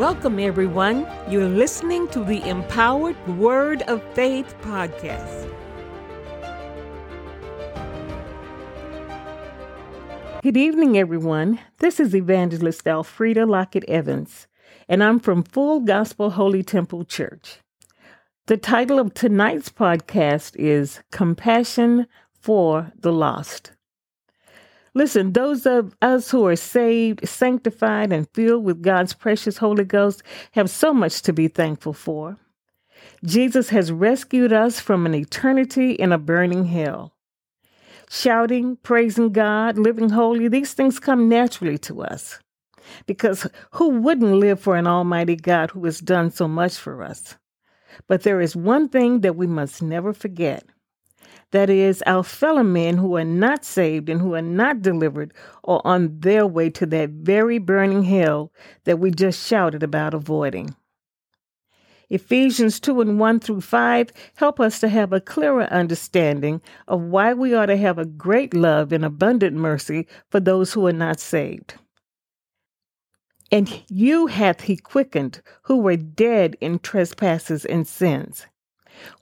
Welcome, everyone. You're listening to the Empowered Word of Faith podcast. Good evening, everyone. This is Evangelist Alfreda Lockett Evans, and I'm from Full Gospel Holy Temple Church. The title of tonight's podcast is Compassion for the Lost. Listen, those of us who are saved, sanctified, and filled with God's precious Holy Ghost have so much to be thankful for. Jesus has rescued us from an eternity in a burning hell. Shouting, praising God, living holy, these things come naturally to us. Because who wouldn't live for an Almighty God who has done so much for us? But there is one thing that we must never forget that is, our fellow men who are not saved and who are not delivered are on their way to that very burning hell that we just shouted about avoiding. Ephesians 2 and 1 through 5 help us to have a clearer understanding of why we ought to have a great love and abundant mercy for those who are not saved. And you hath he quickened who were dead in trespasses and sins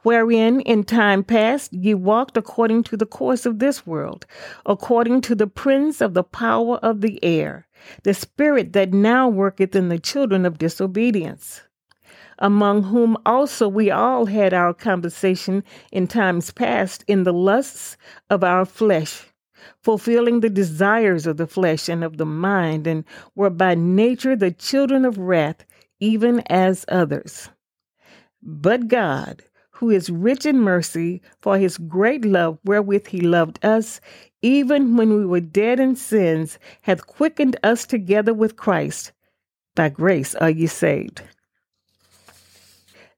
wherein in time past ye walked according to the course of this world, according to the prince of the power of the air, the spirit that now worketh in the children of disobedience. Among whom also we all had our conversation in times past in the lusts of our flesh, fulfilling the desires of the flesh and of the mind, and were by nature the children of wrath, even as others. But God, who is rich in mercy, for his great love wherewith he loved us, even when we were dead in sins, hath quickened us together with Christ. By grace are ye saved.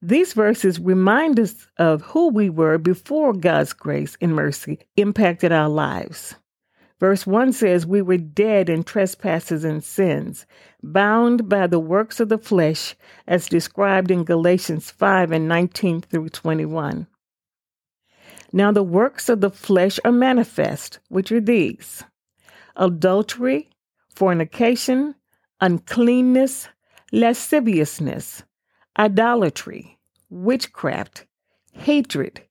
These verses remind us of who we were before God's grace and mercy impacted our lives. Verse 1 says, We were dead in trespasses and sins, bound by the works of the flesh, as described in Galatians 5 and 19 through 21. Now the works of the flesh are manifest, which are these adultery, fornication, uncleanness, lasciviousness, idolatry, witchcraft, hatred,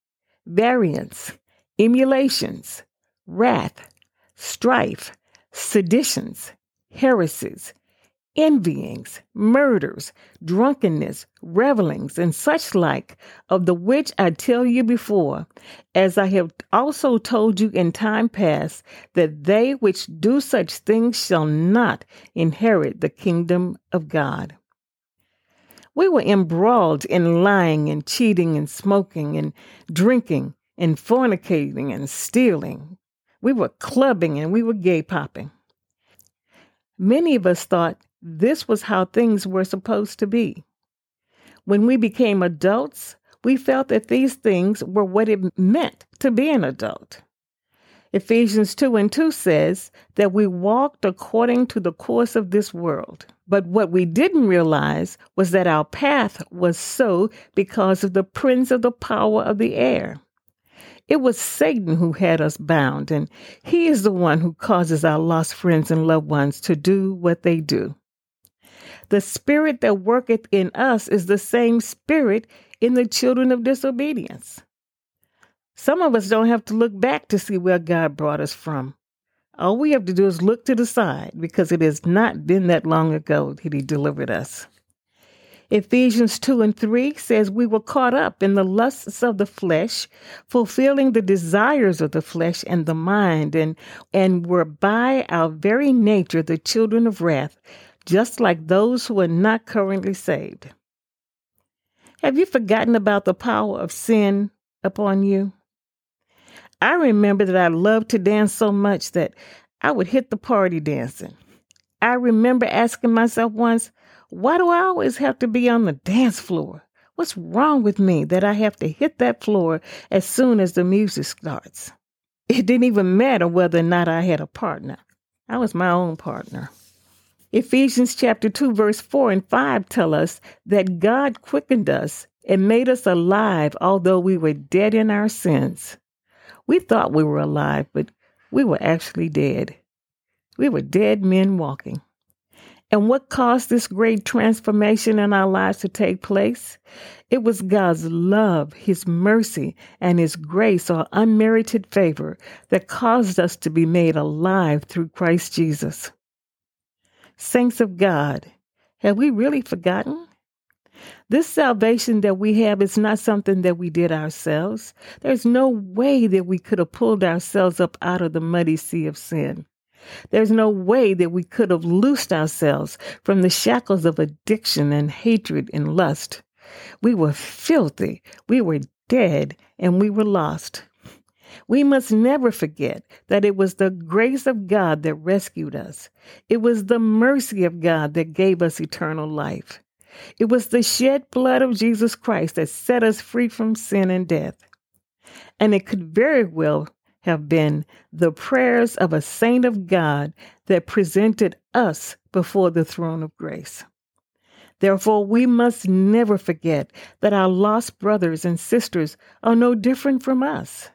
variance, emulations, wrath strife, seditions, heresies, envyings, murders, drunkenness, revelings, and such like, of the which I tell you before, as I have also told you in time past, that they which do such things shall not inherit the kingdom of God. We were embroiled in lying and cheating and smoking and drinking and fornicating and stealing, we were clubbing and we were gay popping. Many of us thought this was how things were supposed to be. When we became adults, we felt that these things were what it meant to be an adult. Ephesians 2 and 2 says that we walked according to the course of this world. But what we didn't realize was that our path was so because of the prince of the power of the air. It was Satan who had us bound, and he is the one who causes our lost friends and loved ones to do what they do. The spirit that worketh in us is the same spirit in the children of disobedience. Some of us don't have to look back to see where God brought us from. All we have to do is look to the side because it has not been that long ago that He delivered us. Ephesians 2 and 3 says, We were caught up in the lusts of the flesh, fulfilling the desires of the flesh and the mind, and, and were by our very nature the children of wrath, just like those who are not currently saved. Have you forgotten about the power of sin upon you? I remember that I loved to dance so much that I would hit the party dancing. I remember asking myself once, why do I always have to be on the dance floor? What's wrong with me that I have to hit that floor as soon as the music starts? It didn't even matter whether or not I had a partner. I was my own partner. Ephesians chapter 2 verse 4 and 5 tell us that God quickened us and made us alive although we were dead in our sins. We thought we were alive, but we were actually dead. We were dead men walking. And what caused this great transformation in our lives to take place? It was God's love, His mercy, and His grace or unmerited favor that caused us to be made alive through Christ Jesus. Saints of God, have we really forgotten? This salvation that we have is not something that we did ourselves. There's no way that we could have pulled ourselves up out of the muddy sea of sin. There's no way that we could have loosed ourselves from the shackles of addiction and hatred and lust. We were filthy, we were dead, and we were lost. We must never forget that it was the grace of God that rescued us. It was the mercy of God that gave us eternal life. It was the shed blood of Jesus Christ that set us free from sin and death. And it could very well have been the prayers of a saint of God that presented us before the throne of grace. Therefore, we must never forget that our lost brothers and sisters are no different from us.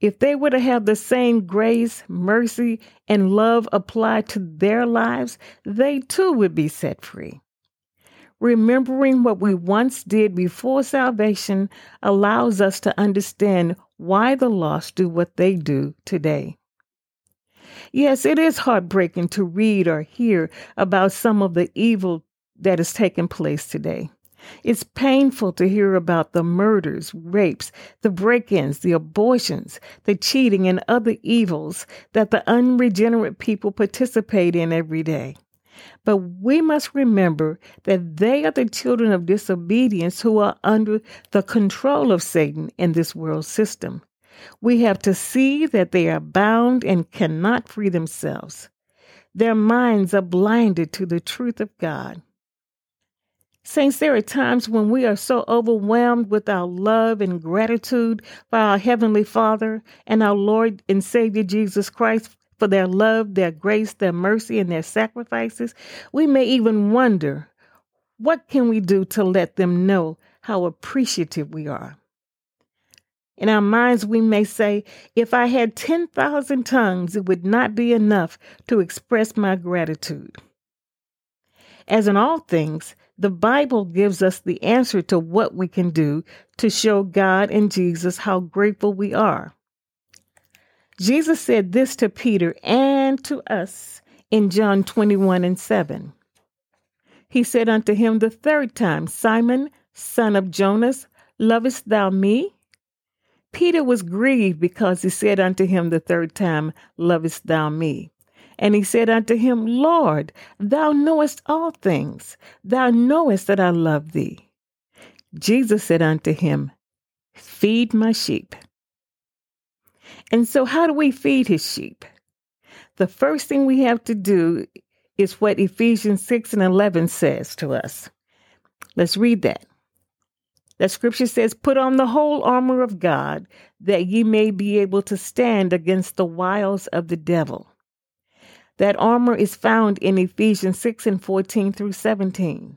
If they were to have the same grace, mercy, and love applied to their lives, they too would be set free. Remembering what we once did before salvation allows us to understand why the lost do what they do today. Yes, it is heartbreaking to read or hear about some of the evil that is taking place today. It's painful to hear about the murders, rapes, the break ins, the abortions, the cheating, and other evils that the unregenerate people participate in every day. But we must remember that they are the children of disobedience who are under the control of Satan in this world system. We have to see that they are bound and cannot free themselves. Their minds are blinded to the truth of God. Saints, there are times when we are so overwhelmed with our love and gratitude for our Heavenly Father and our Lord and Savior Jesus Christ for their love, their grace, their mercy, and their sacrifices, we may even wonder what can we do to let them know how appreciative we are. In our minds, we may say, if I had 10,000 tongues, it would not be enough to express my gratitude. As in all things, the Bible gives us the answer to what we can do to show God and Jesus how grateful we are. Jesus said this to Peter and to us in John 21 and 7. He said unto him the third time, Simon, son of Jonas, lovest thou me? Peter was grieved because he said unto him the third time, Lovest thou me? And he said unto him, Lord, thou knowest all things. Thou knowest that I love thee. Jesus said unto him, Feed my sheep. And so, how do we feed his sheep? The first thing we have to do is what Ephesians 6 and 11 says to us. Let's read that. That scripture says, Put on the whole armor of God, that ye may be able to stand against the wiles of the devil. That armor is found in Ephesians 6 and 14 through 17.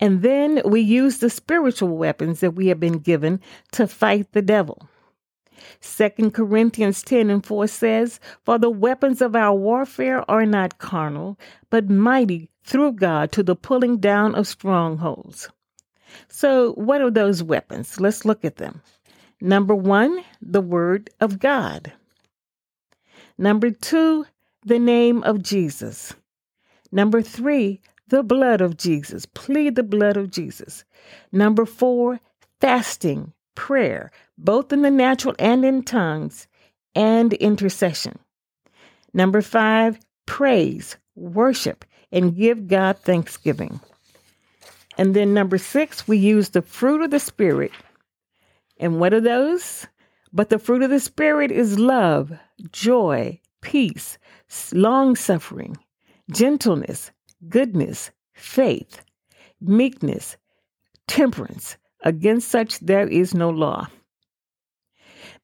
And then we use the spiritual weapons that we have been given to fight the devil. 2 Corinthians 10 and 4 says, For the weapons of our warfare are not carnal, but mighty through God to the pulling down of strongholds. So, what are those weapons? Let's look at them. Number one, the Word of God. Number two, the name of Jesus. Number three, the blood of Jesus. Plead the blood of Jesus. Number four, fasting, prayer, both in the natural and in tongues, and intercession. Number five, praise, worship, and give God thanksgiving. And then number six, we use the fruit of the Spirit. And what are those? But the fruit of the Spirit is love, joy, peace, long suffering, gentleness, goodness, faith, meekness, temperance. Against such there is no law.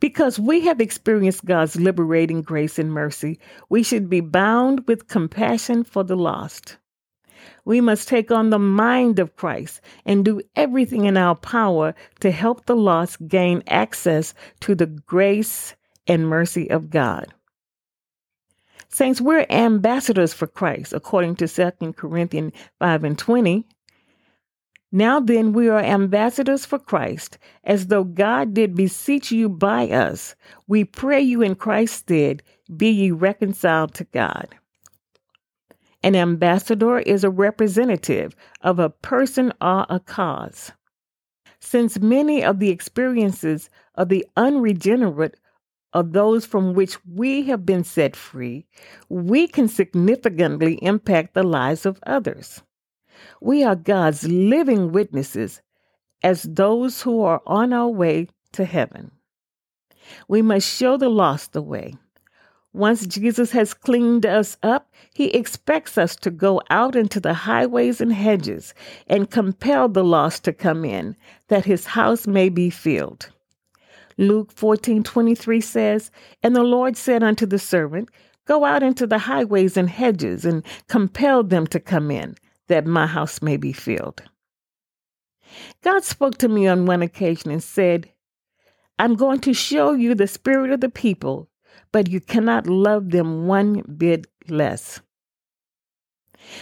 Because we have experienced God's liberating grace and mercy, we should be bound with compassion for the lost. We must take on the mind of Christ and do everything in our power to help the lost gain access to the grace and mercy of God. Saints, we're ambassadors for Christ, according to 2 Corinthians 5 and 20. Now then, we are ambassadors for Christ, as though God did beseech you by us. We pray you in Christ's stead, be ye reconciled to God. An ambassador is a representative of a person or a cause. Since many of the experiences of the unregenerate are those from which we have been set free, we can significantly impact the lives of others. We are God's living witnesses as those who are on our way to heaven. We must show the lost the way. Once Jesus has cleaned us up, he expects us to go out into the highways and hedges and compel the lost to come in, that his house may be filled. Luke 14:23 says, "And the Lord said unto the servant, Go out into the highways and hedges and compel them to come in, that my house may be filled. God spoke to me on one occasion and said, I'm going to show you the spirit of the people, but you cannot love them one bit less.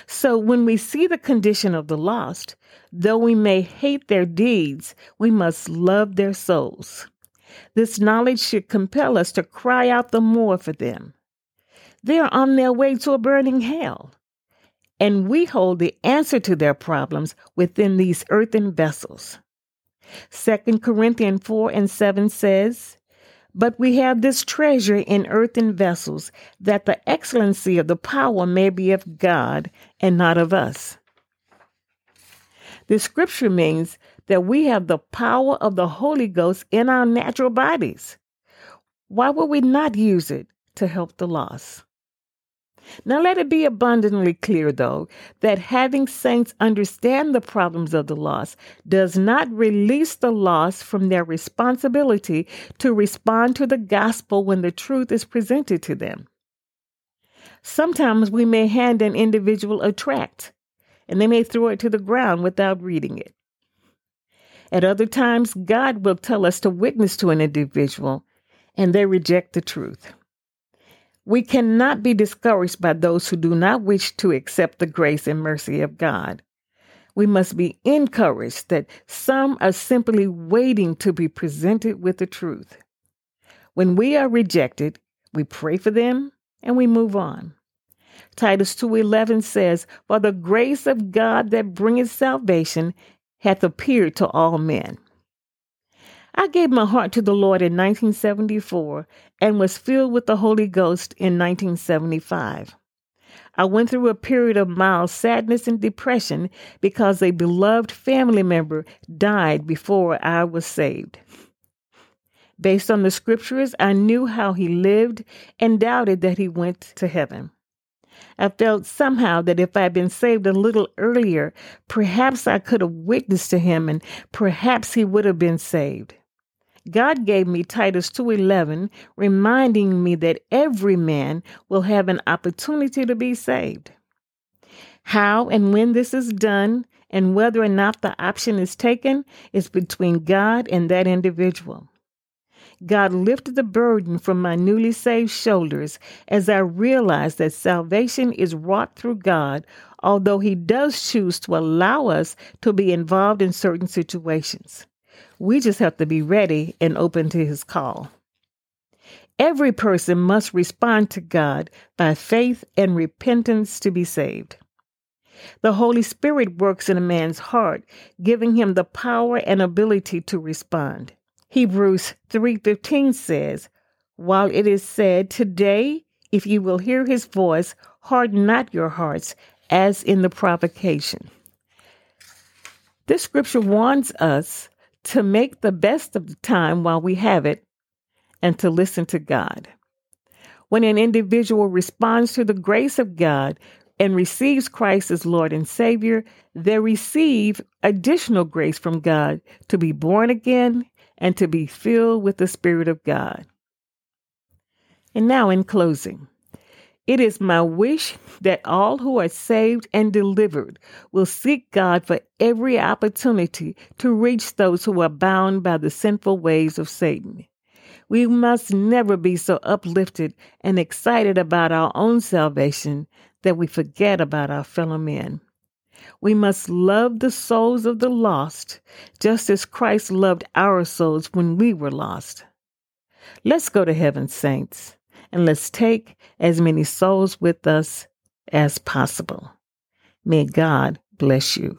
So when we see the condition of the lost, though we may hate their deeds, we must love their souls. This knowledge should compel us to cry out the more for them. They are on their way to a burning hell and we hold the answer to their problems within these earthen vessels. 2 Corinthians 4 and 7 says, But we have this treasure in earthen vessels, that the excellency of the power may be of God and not of us. The scripture means that we have the power of the Holy Ghost in our natural bodies. Why would we not use it to help the lost? Now, let it be abundantly clear, though, that having saints understand the problems of the lost does not release the lost from their responsibility to respond to the gospel when the truth is presented to them. Sometimes we may hand an individual a tract, and they may throw it to the ground without reading it. At other times, God will tell us to witness to an individual, and they reject the truth. We cannot be discouraged by those who do not wish to accept the grace and mercy of God. We must be encouraged that some are simply waiting to be presented with the truth. When we are rejected, we pray for them and we move on. Titus 2:11 says, "For the grace of God that bringeth salvation hath appeared to all men." I gave my heart to the Lord in 1974 and was filled with the Holy Ghost in 1975. I went through a period of mild sadness and depression because a beloved family member died before I was saved. Based on the scriptures, I knew how he lived and doubted that he went to heaven. I felt somehow that if I had been saved a little earlier, perhaps I could have witnessed to him and perhaps he would have been saved. God gave me Titus 2:11 reminding me that every man will have an opportunity to be saved. How and when this is done and whether or not the option is taken is between God and that individual. God lifted the burden from my newly saved shoulders as I realized that salvation is wrought through God, although He does choose to allow us to be involved in certain situations. We just have to be ready and open to his call. Every person must respond to God by faith and repentance to be saved. The Holy Spirit works in a man's heart, giving him the power and ability to respond. Hebrews 3:15 says, "While it is said, today, if you will hear his voice, harden not your hearts as in the provocation." This scripture warns us to make the best of the time while we have it and to listen to God. When an individual responds to the grace of God, and receives Christ as Lord and Savior, they receive additional grace from God to be born again and to be filled with the Spirit of God. And now, in closing, it is my wish that all who are saved and delivered will seek God for every opportunity to reach those who are bound by the sinful ways of Satan. We must never be so uplifted and excited about our own salvation that we forget about our fellow men. We must love the souls of the lost just as Christ loved our souls when we were lost. Let's go to heaven, saints, and let's take as many souls with us as possible. May God bless you.